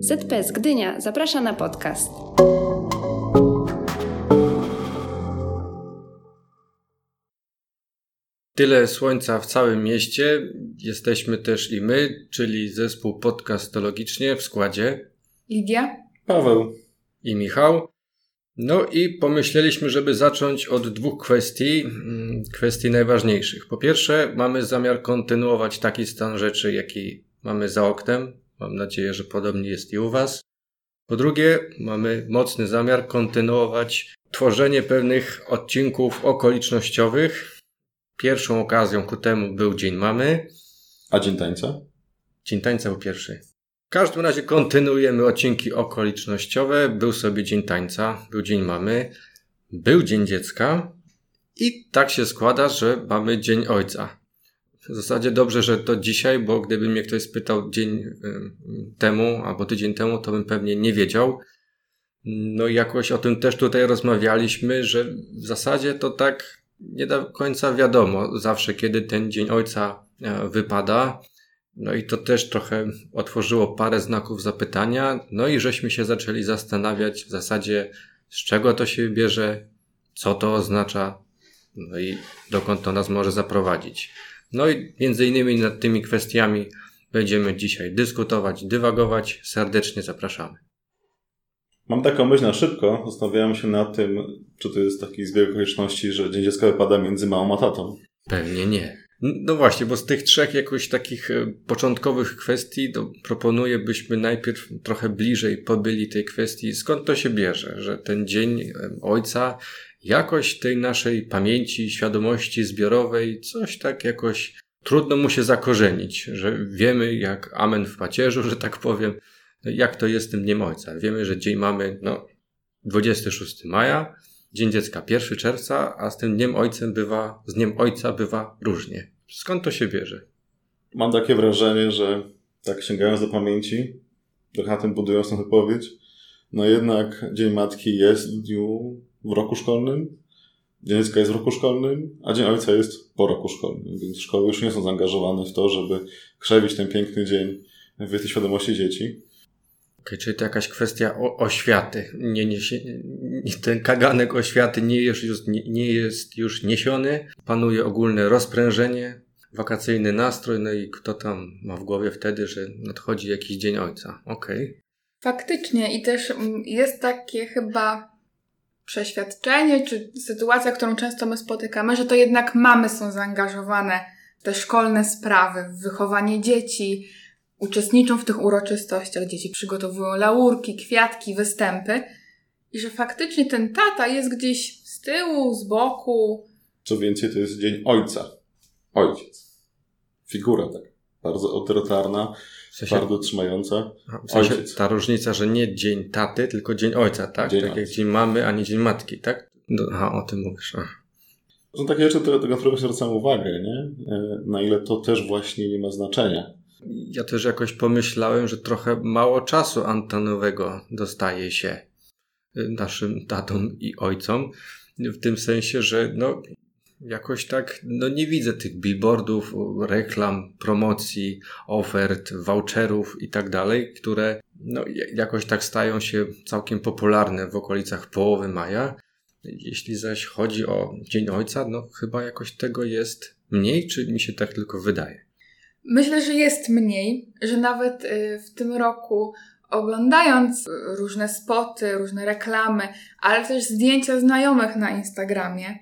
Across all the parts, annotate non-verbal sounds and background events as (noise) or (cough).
ZPS Gdynia zaprasza na podcast. Tyle słońca w całym mieście. Jesteśmy też i my, czyli zespół podcastologicznie w składzie Lidia? Paweł. i Michał. No i pomyśleliśmy, żeby zacząć od dwóch kwestii, mm, kwestii najważniejszych. Po pierwsze, mamy zamiar kontynuować taki stan rzeczy, jaki mamy za oknem. Mam nadzieję, że podobnie jest i u Was. Po drugie, mamy mocny zamiar kontynuować tworzenie pewnych odcinków okolicznościowych. Pierwszą okazją ku temu był Dzień Mamy. A Dzień Tańca? Dzień Tańca był pierwszy. W każdym razie kontynuujemy odcinki okolicznościowe. Był sobie Dzień Tańca, był Dzień Mamy, był Dzień Dziecka i tak się składa, że mamy Dzień Ojca. W zasadzie dobrze, że to dzisiaj, bo gdyby mnie ktoś spytał dzień temu albo tydzień temu, to bym pewnie nie wiedział. No i jakoś o tym też tutaj rozmawialiśmy, że w zasadzie to tak nie do końca wiadomo zawsze, kiedy ten Dzień Ojca e, wypada. No i to też trochę otworzyło parę znaków zapytania. No i żeśmy się zaczęli zastanawiać w zasadzie, z czego to się bierze, co to oznacza, no i dokąd to nas może zaprowadzić. No i między innymi nad tymi kwestiami będziemy dzisiaj dyskutować, dywagować. Serdecznie zapraszamy. Mam taką myśl na szybko. Zastanawiałem się nad tym, czy to jest taki zbieg okoliczności, że Dzień Dziecka wypada między małą a tatą. Pewnie nie. No właśnie, bo z tych trzech jakoś takich e, początkowych kwestii to proponuję, byśmy najpierw trochę bliżej pobyli tej kwestii, skąd to się bierze, że ten dzień e, ojca jakoś tej naszej pamięci, świadomości zbiorowej, coś tak jakoś trudno mu się zakorzenić, że wiemy jak amen w pacierzu, że tak powiem, jak to jest tym dniem ojca. Wiemy, że dzień mamy, no, 26 maja, Dzień Dziecka 1 czerwca, a z tym dniem ojcem bywa, z dniem ojca bywa różnie. Skąd to się bierze? Mam takie wrażenie, że tak sięgając do pamięci, trochę na tym budując tę wypowiedź, no jednak Dzień Matki jest w dniu w roku szkolnym, Dzień Dziecka jest w roku szkolnym, a Dzień Ojca jest po roku szkolnym, więc szkoły już nie są zaangażowane w to, żeby krzewić ten piękny dzień w tej świadomości dzieci. Okay, czyli to jakaś kwestia o, oświaty. Nie, nie, nie, ten kaganek oświaty nie jest, już, nie, nie jest już niesiony. Panuje ogólne rozprężenie, wakacyjny nastrój, no i kto tam ma w głowie wtedy, że nadchodzi jakiś dzień ojca. Okej. Okay. Faktycznie i też jest takie chyba przeświadczenie, czy sytuacja, którą często my spotykamy, że to jednak mamy są zaangażowane w te szkolne sprawy, w wychowanie dzieci, uczestniczą w tych uroczystościach, dzieci przygotowują laurki, kwiatki, występy i że faktycznie ten tata jest gdzieś z tyłu, z boku. Co więcej, to jest Dzień Ojca. Ojciec. Figura tak bardzo autorytarna, w sensie, bardzo trzymająca. W sensie Ojciec. Ta różnica, że nie Dzień Taty, tylko Dzień Ojca, tak? Dzień tak jak Dzień Mamy, a nie Dzień Matki, tak? No, aha, o tym mówisz. Aha. Są takie rzeczy, które tego trochę zwracam uwagę, nie? E, na ile to też właśnie nie ma znaczenia ja też jakoś pomyślałem, że trochę mało czasu antenowego dostaje się y, naszym tatom i ojcom. W tym sensie, że no, jakoś tak no nie widzę tych billboardów, reklam, promocji, ofert, voucherów i tak dalej, które no, jakoś tak stają się całkiem popularne w okolicach połowy maja. Jeśli zaś chodzi o Dzień Ojca, no chyba jakoś tego jest mniej, czy mi się tak tylko wydaje? Myślę, że jest mniej, że nawet y, w tym roku oglądając różne spoty, różne reklamy, ale też zdjęcia znajomych na Instagramie,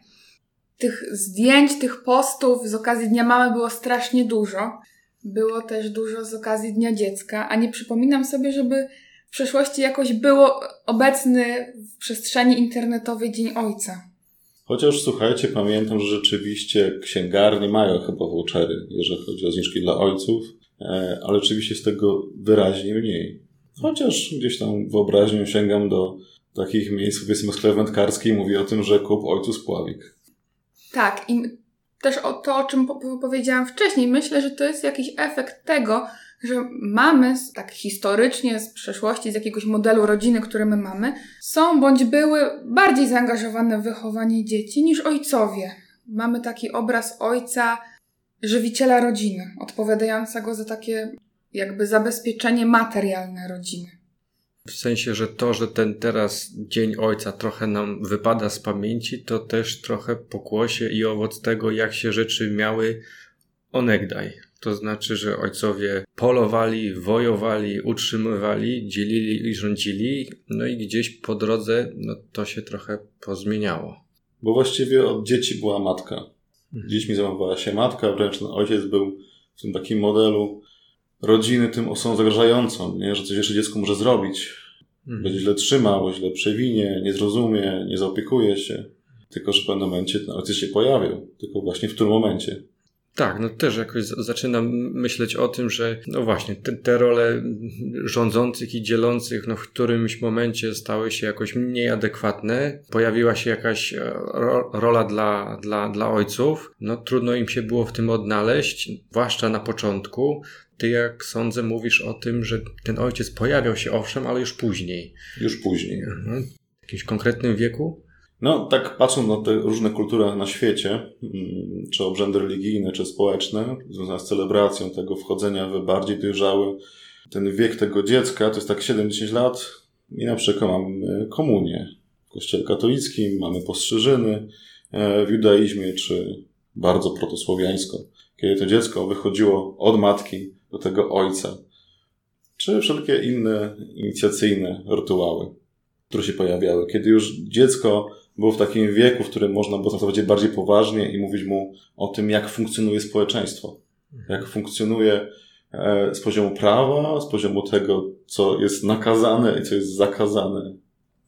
tych zdjęć, tych postów z okazji Dnia Mamy było strasznie dużo. Było też dużo z okazji Dnia Dziecka, a nie przypominam sobie, żeby w przeszłości jakoś było obecny w przestrzeni internetowej Dzień Ojca. Chociaż słuchajcie, pamiętam, że rzeczywiście księgarnie mają chyba vouchery, jeżeli chodzi o zniżki dla ojców, e, ale oczywiście jest tego wyraźnie mniej. Chociaż gdzieś tam wyobraźnią sięgam do takich miejsc, powiedzmy sklep wędkarski i mówię o tym, że kup ojcu spławik. Tak, i też o to, o czym powiedziałam wcześniej, myślę, że to jest jakiś efekt tego, że mamy, tak historycznie z przeszłości, z jakiegoś modelu rodziny, który my mamy, są bądź były bardziej zaangażowane w wychowanie dzieci niż ojcowie. Mamy taki obraz ojca, żywiciela rodziny, odpowiadającego za takie jakby zabezpieczenie materialne rodziny. W sensie, że to, że ten teraz Dzień Ojca trochę nam wypada z pamięci, to też trochę pokłosie i owoc tego, jak się rzeczy miały onegdaj. To znaczy, że ojcowie polowali, wojowali, utrzymywali, dzielili i rządzili, no i gdzieś po drodze no, to się trochę pozmieniało. Bo właściwie od dzieci była matka. Dziećmi zajmowała się matka, wręcz ojciec był w tym takim modelu rodziny tym osobą zagrażającą, nie? że coś jeszcze dziecko może zrobić. Mhm. Będzie źle trzymał, źle przewinie, nie zrozumie, nie zaopiekuje się. Tylko, że w pewnym momencie ten ojciec się pojawił. Tylko właśnie w którym momencie. Tak, no też jakoś zaczynam myśleć o tym, że no właśnie, te, te role rządzących i dzielących, no w którymś momencie stały się jakoś mniej adekwatne. Pojawiła się jakaś e, ro, rola dla, dla, dla ojców. No trudno im się było w tym odnaleźć, zwłaszcza na początku. Ty, jak sądzę, mówisz o tym, że ten ojciec pojawiał się owszem, ale już później. Już później. Mhm. W jakimś konkretnym wieku? No, tak patrząc na te różne kultury na świecie, mm, czy obrzędy religijne, czy społeczne, związane z celebracją tego wchodzenia w bardziej dojrzały, ten wiek tego dziecka to jest tak 7-10 lat i na przykład mamy komunię w kościele katolickim, mamy postrzyżyny e, w judaizmie, czy bardzo protosłowiańsko, kiedy to dziecko wychodziło od matki do tego ojca, czy wszelkie inne inicjacyjne rytuały, które się pojawiały. Kiedy już dziecko było w takim wieku, w którym można było traktować je bardziej poważnie i mówić mu o tym, jak funkcjonuje społeczeństwo, jak funkcjonuje e, z poziomu prawa, z poziomu tego, co jest nakazane i co jest zakazane,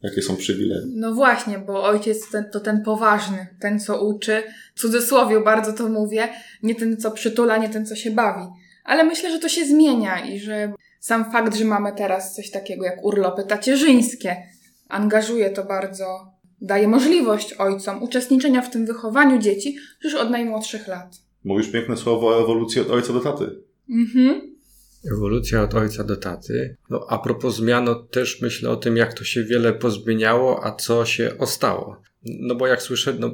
jakie są przywileje. No właśnie, bo ojciec ten, to ten poważny, ten co uczy, w cudzysłowie bardzo to mówię, nie ten co przytula, nie ten co się bawi. Ale myślę, że to się zmienia i że sam fakt, że mamy teraz coś takiego jak urlopy tacierzyńskie, angażuje to bardzo, daje możliwość ojcom uczestniczenia w tym wychowaniu dzieci już od najmłodszych lat. Mówisz piękne słowo o ewolucji od ojca do taty. Mhm. Ewolucja od ojca do taty. No, a propos zmian, no, też myślę o tym, jak to się wiele pozmieniało, a co się ostało. No bo jak słyszę, no,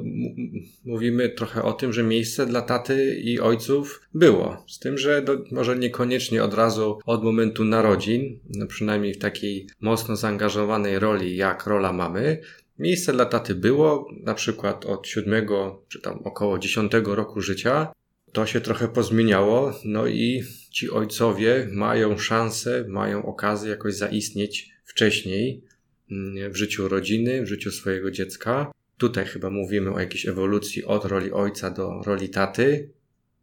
mówimy trochę o tym, że miejsce dla taty i ojców było. Z tym, że do, może niekoniecznie od razu od momentu narodzin, no przynajmniej w takiej mocno zaangażowanej roli jak rola mamy, miejsce dla taty było, na przykład od siódmego czy tam około dziesiątego roku życia. To się trochę pozmieniało, no i ci ojcowie mają szansę, mają okazję jakoś zaistnieć wcześniej mm, w życiu rodziny, w życiu swojego dziecka. Tutaj chyba mówimy o jakiejś ewolucji od roli ojca do roli taty.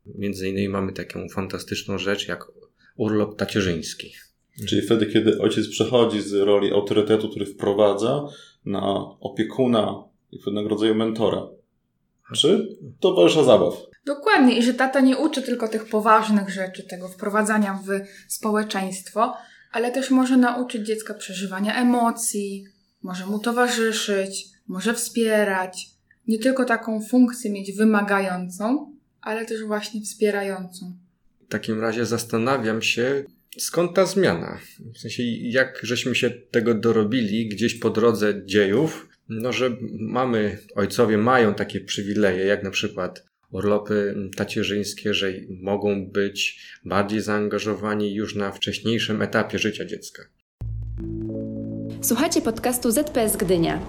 Między innymi mamy taką fantastyczną rzecz jak urlop tacierzyński. Czyli wtedy, kiedy ojciec przechodzi z roli autorytetu, który wprowadza, na opiekuna i pewnego rodzaju mentora. Czy towarzysza zabaw. Dokładnie, i że tata nie uczy tylko tych poważnych rzeczy, tego wprowadzania w społeczeństwo, ale też może nauczyć dziecka przeżywania emocji, może mu towarzyszyć, może wspierać. Nie tylko taką funkcję mieć wymagającą, ale też właśnie wspierającą. W takim razie zastanawiam się, skąd ta zmiana? W sensie, jak żeśmy się tego dorobili gdzieś po drodze dziejów, no że mamy, ojcowie mają takie przywileje, jak na przykład urlopy tacierzyńskie, że mogą być bardziej zaangażowani już na wcześniejszym etapie życia dziecka. Słuchacie podcastu ZPS Gdynia.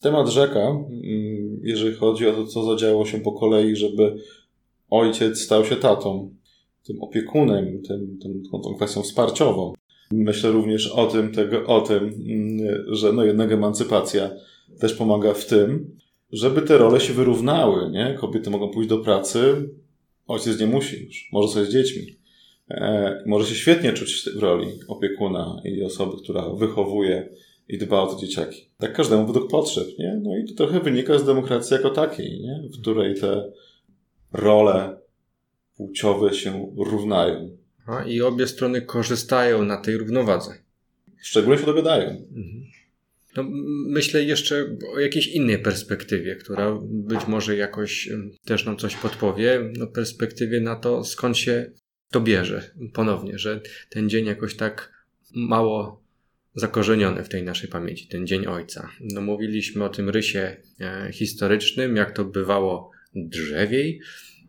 Temat rzeka, mm, jeżeli chodzi o to, co zadziało się po kolei, żeby ojciec stał się tatą, tym opiekunem, tym, tym, tą, tą kwestią wsparciową. Myślę również o tym, tego, o tym, mm, że no jednak emancypacja też pomaga w tym, żeby te role się wyrównały, nie? Kobiety mogą pójść do pracy, ojciec nie musi już, może sobie z dziećmi. E, może się świetnie czuć w roli opiekuna i osoby, która wychowuje i dba o te dzieciaki. Tak każdemu według potrzeb, nie? No i to trochę wynika z demokracji jako takiej, nie? W której te role płciowe się równają. A, I obie strony korzystają na tej równowadze. Szczególnie się dogadają. Mhm. No, myślę jeszcze o jakiejś innej perspektywie, która być może jakoś też nam coś podpowie. No, perspektywie na to, skąd się to bierze ponownie, że ten dzień jakoś tak mało zakorzeniony w tej naszej pamięci, ten Dzień Ojca. No, mówiliśmy o tym rysie e, historycznym, jak to bywało drzewiej?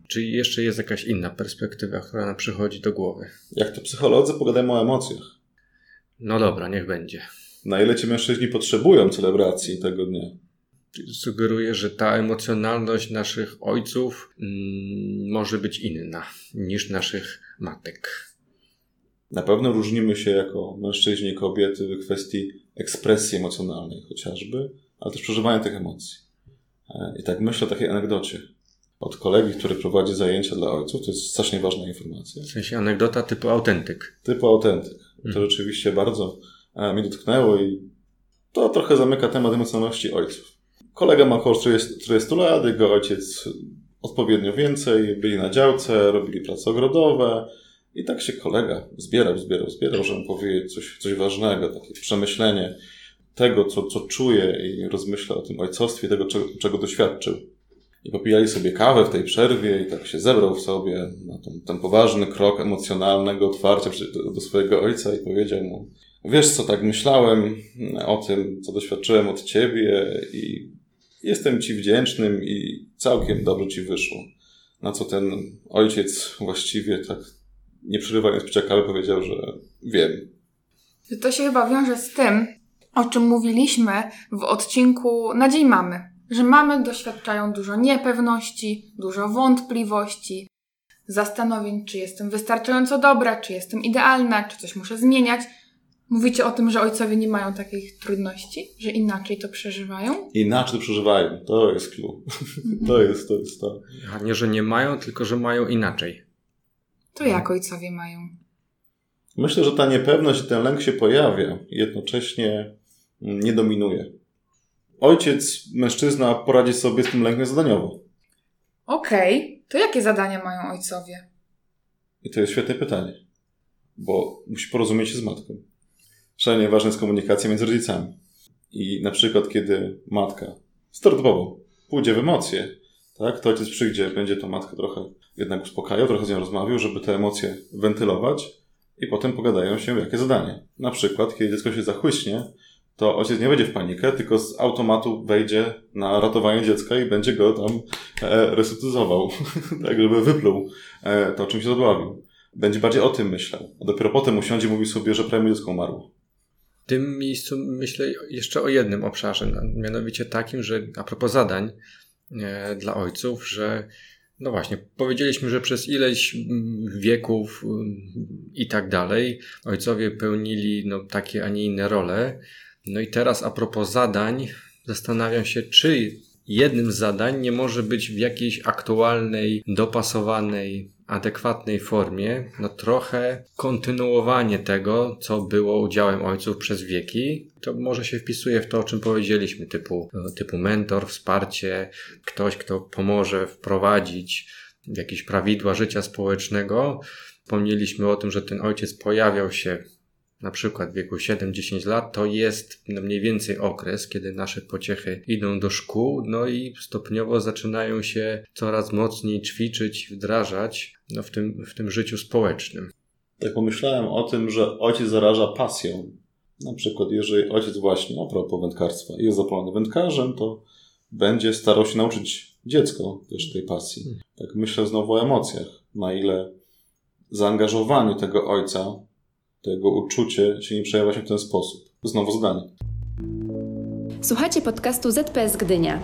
Czy jeszcze jest jakaś inna perspektywa, która nam przychodzi do głowy? Jak to psycholodzy, pogadajmy o emocjach. No dobra, niech będzie. Na ile ci mężczyźni potrzebują celebracji tego dnia? Sugeruję, że ta emocjonalność naszych ojców mm, może być inna niż naszych matek. Na pewno różnimy się jako mężczyźni i kobiety w kwestii ekspresji emocjonalnej chociażby, ale też przeżywania tych emocji. E, I tak myślę o takiej anegdocie od kolegi, który prowadzi zajęcia dla ojców. To jest strasznie ważna informacja. W sensie anegdota typu autentyk. Typu autentyk. To Mhm. rzeczywiście bardzo mnie dotknęło i to trochę zamyka temat emocjonalności ojców. Kolega ma około 40, 40 lat, jego ojciec odpowiednio więcej, byli na działce, robili prace ogrodowe i tak się kolega zbierał, zbierał, zbierał, żeby powiedzieć coś, coś ważnego, takie przemyślenie tego, co, co czuje i rozmyśla o tym ojcostwie, tego, czego, czego doświadczył. I popijali sobie kawę w tej przerwie i tak się zebrał w sobie na ten, ten poważny krok emocjonalnego otwarcia do, do swojego ojca i powiedział mu Wiesz co, tak myślałem o tym, co doświadczyłem od ciebie i jestem ci wdzięcznym i całkiem dobrze ci wyszło. Na co ten ojciec właściwie tak nie przerywając picia kawy powiedział, że wiem. To się chyba wiąże z tym, o czym mówiliśmy w odcinku Na Dzień Mamy. Że mamy doświadczają dużo niepewności, dużo wątpliwości, zastanowień, czy jestem wystarczająco dobra, czy jestem idealna, czy coś muszę zmieniać. Mówicie o tym, że ojcowie nie mają takich trudności, że inaczej to przeżywają? Inaczej to przeżywają. To jest clue. (laughs) To jest, to jest to. A nie, że nie mają, tylko że mają inaczej. To jak ojcowie mają? Myślę, że ta niepewność i ten lęk się pojawia jednocześnie mm, nie dominuje. Ojciec, mężczyzna poradzi sobie z tym lękiem zadaniowo. Okej, to jakie zadania mają ojcowie? I to jest świetne pytanie, bo musi porozumieć się z matką. Szalenie ważna jest komunikacja między rodzicami. I na przykład, kiedy matka stereotypowo pójdzie w emocje, tak, to ojciec przyjdzie, będzie to matkę trochę jednak uspokajał, trochę z nią rozmawiał, żeby te emocje wentylować i potem pogadają się, jakie zadanie. Na przykład, kiedy dziecko się zachłyśnie, to ojciec nie wejdzie w panikę, tylko z automatu wejdzie na ratowanie dziecka i będzie go tam e, (laughs) tak żeby wypluł e, to, czym się zadławił. Będzie bardziej o tym myślał. A dopiero potem usiądzie i mówi sobie, że prawie dziecko umarło. W tym miejscu myślę jeszcze o jednym obszarze, no, mianowicie takim, że a propos zadań dla ojców, że no właśnie, powiedzieliśmy, że przez ileś wieków i tak dalej ojcowie pełnili no, takie, a nie inne role. No i teraz a propos zadań, zastanawiam się, czy jednym z zadań nie może być w jakiejś aktualnej, dopasowanej, adekwatnej formie, no trochę kontynuowanie tego, co było udziałem ojców przez wieki. To może się wpisuje w to, o czym powiedzieliśmy, typu, typu mentor, wsparcie, ktoś, kto pomoże wprowadzić jakieś prawidła życia społecznego. Wspomnieliśmy o tym, że ten ojciec pojawiał się na przykład w wieku 7-10 lat, to jest mniej więcej okres, kiedy nasze pociechy idą do szkół, no i stopniowo zaczynają się coraz mocniej ćwiczyć, wdrażać no w, tym, w tym życiu społecznym. Tak pomyślałem o tym, że ojciec zaraża pasją. Na przykład, jeżeli ojciec właśnie, a propos wędkarstwa, jest zapalony wędkarzem, to będzie starał się nauczyć dziecko też tej pasji. Tak myślę znowu o emocjach. Na ile zaangażowaniu tego ojca, tego uczucie się nie przejawia się w ten sposób. Znowu zdanie. Słuchajcie podcastu ZPS Gdynia.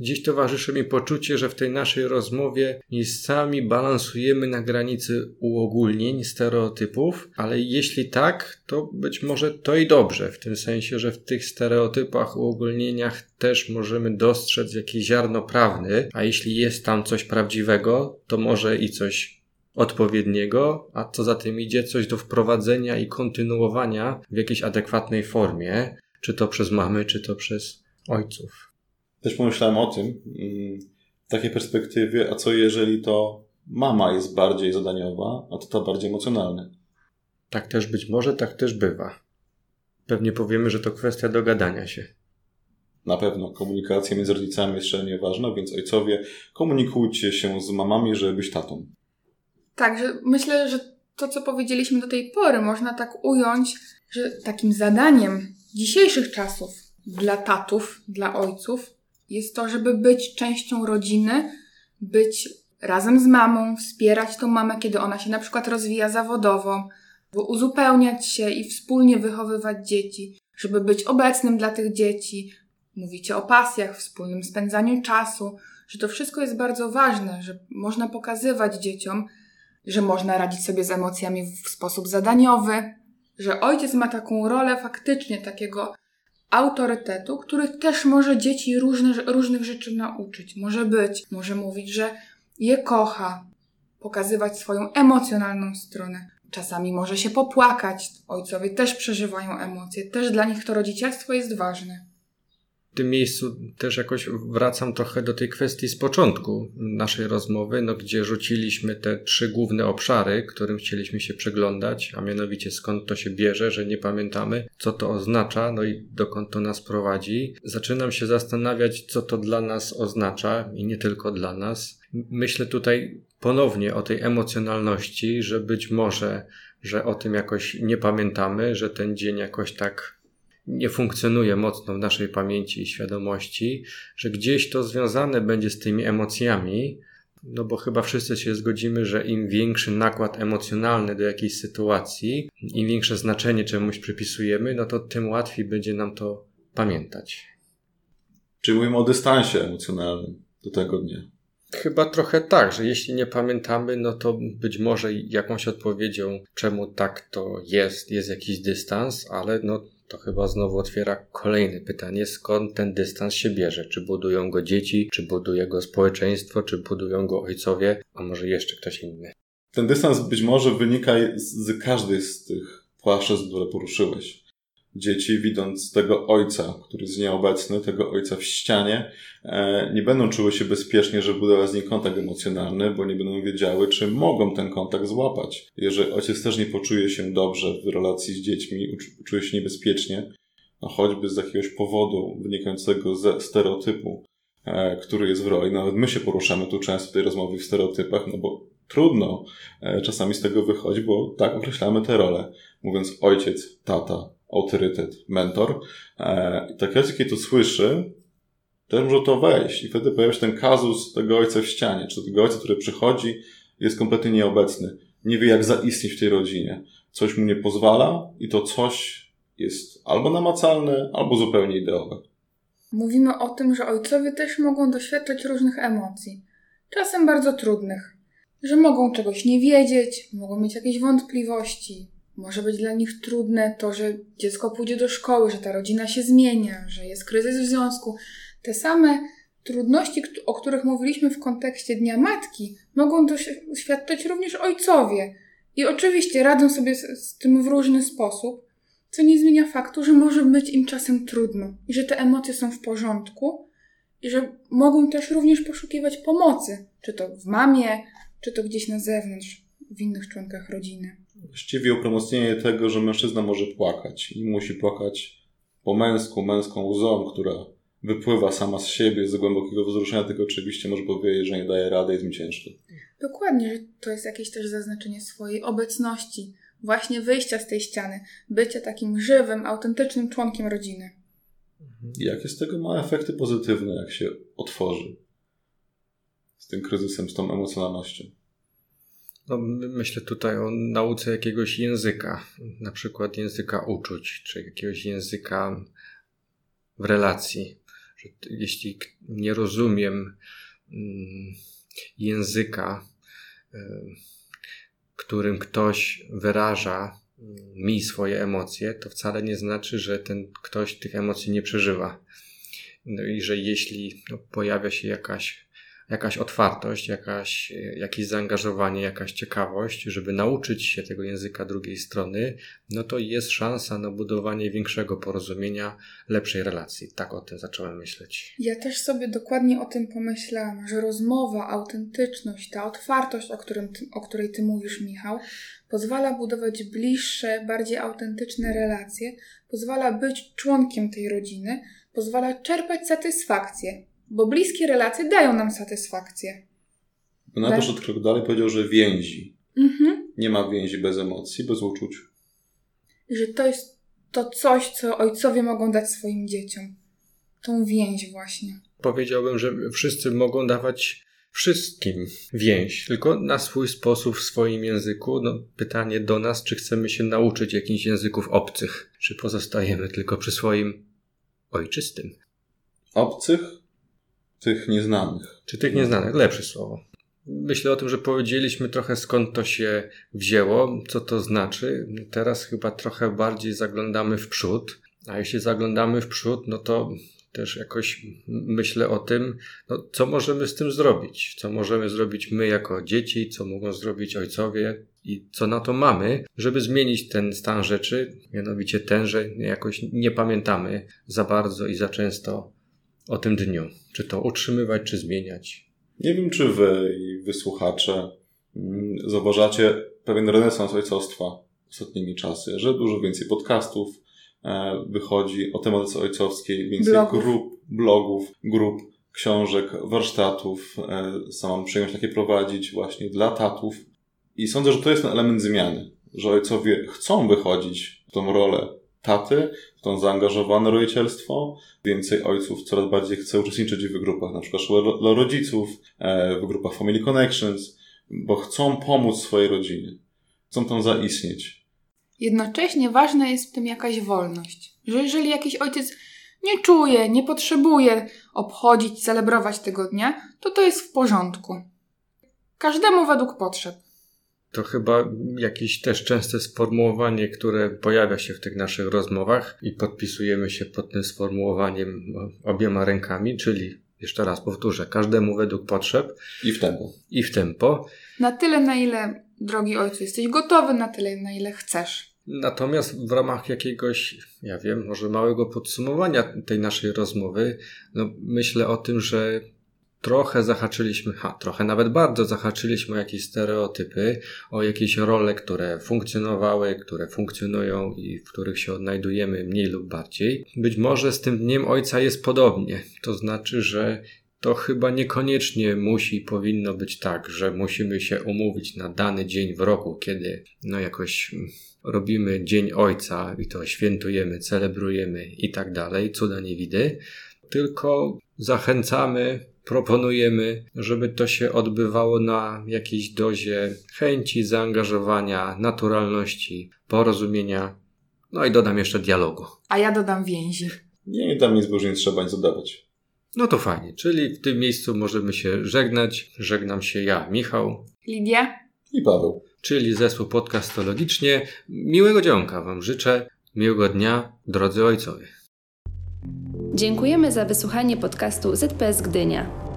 Dziś towarzyszy mi poczucie, że w tej naszej rozmowie miejscami balansujemy na granicy uogólnień, stereotypów, ale jeśli tak, to być może to i dobrze, w tym sensie, że w tych stereotypach, uogólnieniach też możemy dostrzec jakiś ziarno prawny, a jeśli jest tam coś prawdziwego, to może i coś odpowiedniego, a co za tym idzie, coś do wprowadzenia i kontynuowania w jakiejś adekwatnej formie, czy to przez mamy, czy to przez ojców. Też pomyślałem o tym, mm, w takiej perspektywie, a co jeżeli to mama jest bardziej zadaniowa, a to ta bardziej emocjonalna? Tak też być może, tak też bywa. Pewnie powiemy, że to kwestia dogadania się. Na pewno komunikacja między rodzicami jest szalenie ważna, więc ojcowie, komunikujcie się z mamami, żeby być tatą. Tak, że myślę, że to, co powiedzieliśmy do tej pory, można tak ująć, że takim zadaniem dzisiejszych czasów dla tatów, dla ojców, jest to, żeby być częścią rodziny, być razem z mamą, wspierać tą mamę, kiedy ona się na przykład rozwija zawodowo, uzupełniać się i wspólnie wychowywać dzieci, żeby być obecnym dla tych dzieci. Mówicie o pasjach, wspólnym spędzaniu czasu, że to wszystko jest bardzo ważne, że można pokazywać dzieciom, że można radzić sobie z emocjami w sposób zadaniowy, że ojciec ma taką rolę faktycznie takiego autorytetu, który też może dzieci różne, różnych rzeczy nauczyć. Może być, może mówić, że je kocha, pokazywać swoją emocjonalną stronę. Czasami może się popłakać. Ojcowie też przeżywają emocje, też dla nich to rodzicielstwo jest ważne tym miejscu też jakoś wracam trochę do tej kwestii z początku naszej rozmowy, no, gdzie rzuciliśmy te trzy główne obszary, którym chcieliśmy się przeglądać, a mianowicie skąd to się bierze, że nie pamiętamy, co to oznacza, no i dokąd to nas prowadzi. Zaczynam się zastanawiać, co to dla nas oznacza i nie tylko dla nas. Myślę tutaj ponownie o tej emocjonalności, że być może, że o tym jakoś nie pamiętamy, że ten dzień jakoś tak nie funkcjonuje mocno w naszej pamięci i świadomości, że gdzieś to związane będzie z tymi emocjami, no bo chyba wszyscy się zgodzimy, że im większy nakład emocjonalny do jakiejś sytuacji, im większe znaczenie czemuś przypisujemy, no to tym łatwiej będzie nam to pamiętać. Czyli mówimy o dystansie emocjonalnym do tego dnia. Chyba trochę tak, że jeśli nie pamiętamy, no to być może jakąś odpowiedzią, czemu tak to jest, jest jakiś dystans, ale no to chyba znowu otwiera kolejne pytanie, skąd ten dystans się bierze? Czy budują go dzieci, czy buduje go społeczeństwo, czy budują go ojcowie, a może jeszcze ktoś inny? Ten dystans być może wynika z każdej z tych płaszczyzn, które poruszyłeś dzieci, widząc tego ojca, który jest nieobecny, tego ojca w ścianie, e, nie będą czuły się bezpiecznie, żeby budować z nim kontakt emocjonalny, bo nie będą wiedziały, czy mogą ten kontakt złapać. Jeżeli ojciec też nie poczuje się dobrze w relacji z dziećmi, czuje się niebezpiecznie, no choćby z jakiegoś powodu wynikającego ze stereotypu, e, który jest w roli. Nawet my się poruszamy tu często w tej rozmowie w stereotypach, no bo trudno e, czasami z tego wychodzi, bo tak określamy te role. Mówiąc ojciec, tata, autorytet, mentor. E, I tak jak kiedy to słyszy, też może to wejść. I wtedy pojawia się ten kazus tego ojca w ścianie, czy tego ojca, który przychodzi, jest kompletnie nieobecny. Nie wie, jak zaistnieć w tej rodzinie. Coś mu nie pozwala i to coś jest albo namacalne, albo zupełnie ideowe. Mówimy o tym, że ojcowie też mogą doświadczać różnych emocji, czasem bardzo trudnych, że mogą czegoś nie wiedzieć, mogą mieć jakieś wątpliwości, może być dla nich trudne to, że dziecko pójdzie do szkoły, że ta rodzina się zmienia, że jest kryzys w związku. Te same trudności, o których mówiliśmy w kontekście Dnia Matki, mogą doświadczać również ojcowie. I oczywiście radzą sobie z, tym w różny sposób, co nie zmienia faktu, że może być im czasem trudno i że te emocje są w porządku i że mogą też również poszukiwać pomocy, czy to w mamie, czy to gdzieś na zewnątrz, w innych członkach rodziny właściwie upromocnienie tego, że mężczyzna może płakać i musi płakać po męsku, męską łzą, która wypływa sama z siebie, z głębokiego wzruszenia, tylko oczywiście może powiedzieć, że nie daje rady, jest mi ciężko. Dokładnie, że to jest jakieś też zaznaczenie swojej obecności, właśnie wyjścia z tej ściany, bycia takim żywym, autentycznym członkiem rodziny. I jakie z tego ma efekty pozytywne, jak się otworzy z tym kryzysem, z tą emocjonalnością? No, myślę tutaj o nauce jakiegoś języka, na przykład języka uczuć, czy jakiegoś języka w relacji. Że jeśli nie rozumiem mm, języka, y, którym ktoś wyraża mm, mi swoje emocje, to wcale nie znaczy, że ten ktoś tych emocji nie przeżywa. No i że jeśli no, pojawia się jakaś jakaś otwartość, jakaś, jakieś zaangażowanie, jakaś ciekawość, żeby nauczyć się tego języka drugiej strony, no to jest szansa na budowanie większego porozumienia, lepszej relacji. Tak o tym zacząłem myśleć. Ja też sobie dokładnie o tym pomyślałam, że rozmowa, autentyczność, ta otwartość, o, którym o której ty mówisz, Michał, pozwala budować bliższe, bardziej autentyczne relacje, pozwala być członkiem tej rodziny, pozwala czerpać satysfakcję bo bliskie relacje dają nam satysfakcję. Na to, że krok dalej powiedział, że więzi. Mhm. Nie ma więzi bez emocji, bez uczuć. Że to jest to coś, co ojcowie mogą dać swoim dzieciom. Tą więź właśnie. Powiedziałbym, że wszyscy mogą dawać wszystkim więź, tylko na swój sposób, w swoim języku. No, pytanie do nas, czy chcemy się nauczyć jakichś języków obcych, czy pozostajemy tylko przy swoim ojczystym. Obcych, tych nieznanych. Czy tych nieznanych, lepsze słowo. Myślę o tym, że powiedzieliśmy trochę skąd to się wzięło, co to znaczy. Teraz chyba trochę bardziej zaglądamy w przód. A jeśli zaglądamy w przód, no to też jakoś myślę o tym, no, co możemy z tym zrobić. Co możemy zrobić my jako dzieci, co mogą zrobić ojcowie i co na to mamy, żeby zmienić ten stan rzeczy, mianowicie ten, że jakoś nie pamiętamy za bardzo i za często o tym dniu. Czy to utrzymywać, czy zmieniać. Nie wiem, czy wy i wysłuchacze mm, zauważacie pewien renesans ojcostwa ostatnimi czasy, że dużo więcej podcastów e, wychodzi o tematyce ojcowskiej, więcej Blogów. grup, blogów, grup, książek, warsztatów. E, Sam mam przyjemność takie prowadzić właśnie dla tatów. I sądzę, że to jest ten element zmiany, że ojcowie chcą wychodzić w tą rolę taty, w to zaangażowane rodzicielstwo. Więcej ojców coraz bardziej chce uczestniczyć w grupach, na przykład dla rodziców, e, w grupach Family Connections, bo chcą pomóc swojej rodzinie. Chcą tam zaistnieć. Jednocześnie ważna jest w tym jakaś wolność. Że jeżeli jakiś ojciec nie czuje, nie potrzebuje obchodzić, celebrować tego dnia, to to jest w porządku. Każdemu według potrzeb. To chyba jakieś też częste sformułowanie, które pojawia się w tych naszych rozmowach i podpisujemy się pod tym sformułowaniem obiema rękami, czyli jeszcze raz powtórzę, każdemu według potrzeb I w tempo. i w tempo. Na tyle, na ile, drogi ojcu, jesteś gotowy, na tyle, na ile chcesz. Natomiast w ramach jakiegoś, ja wiem, może małego podsumowania tej naszej rozmowy, no myślę o tym, że trochę zahaczyliśmy, ha, trochę nawet bardzo zahaczyliśmy o jakieś stereotypy, o jakieś role, które funkcjonowały, które funkcjonują i w których się odnajdujemy mniej lub bardziej. Być może z tym Dniem Ojca jest podobnie. To znaczy, że to chyba niekoniecznie musi, powinno być tak, że musimy się umówić na dany dzień w roku, kiedy no jakoś robimy Dzień Ojca i to świętujemy, celebrujemy i tak dalej, cuda nie widy, tylko zachęcamy, proponujemy, żeby to się odbywało na jakiejś dozie chęci, zaangażowania, naturalności, porozumienia, no i dodam jeszcze dialogu. A ja dodam więzi. Nie, tam nic było, że nie trzeba nic dodawać. No to fajnie, czyli w tym miejscu możemy się żegnać. Żegnam się ja, Michał, Lidia? I Paweł. czyli zespół podcastologicznie. Miłego dzionka Wam życzę, miłego dnia, drodzy ojcowie. Dziękujemy za wysłuchanie podcastu ZPS Gdynia.